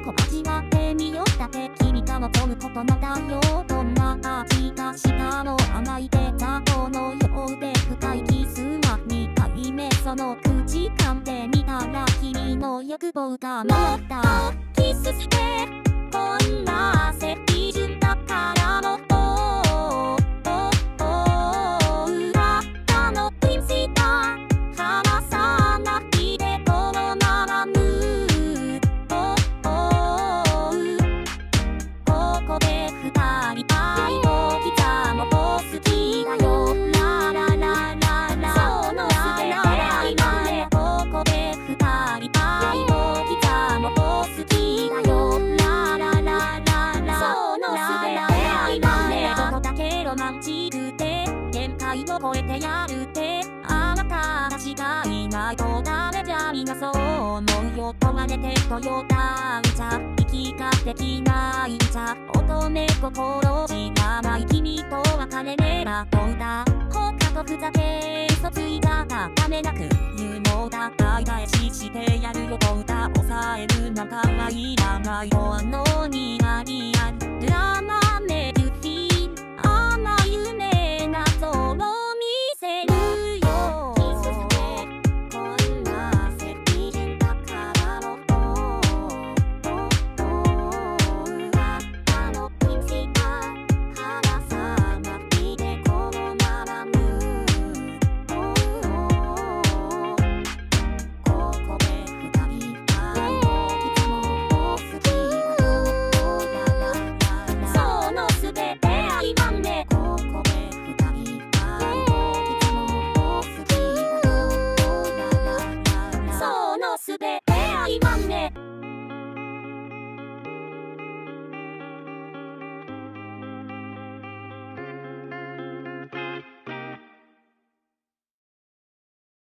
こ味わってみようだって君が望むことなだよどんな味がしたの甘いデザートのようで深いキスは2回目その口噛んでみたら君の欲望がもったキスしてこんな設定限界を超えてやるって。あなたたちがいないとダメじゃみんなそう思うよ。問われてとよ。だんじゃ息ができないんじゃ乙女心知らない君と別れれば。どうだ。他とふざけ嘘ついたがためなく。言うのだ大返ししてやるよ。と歌抑えるなんかはいらない。ほんのにありある Today.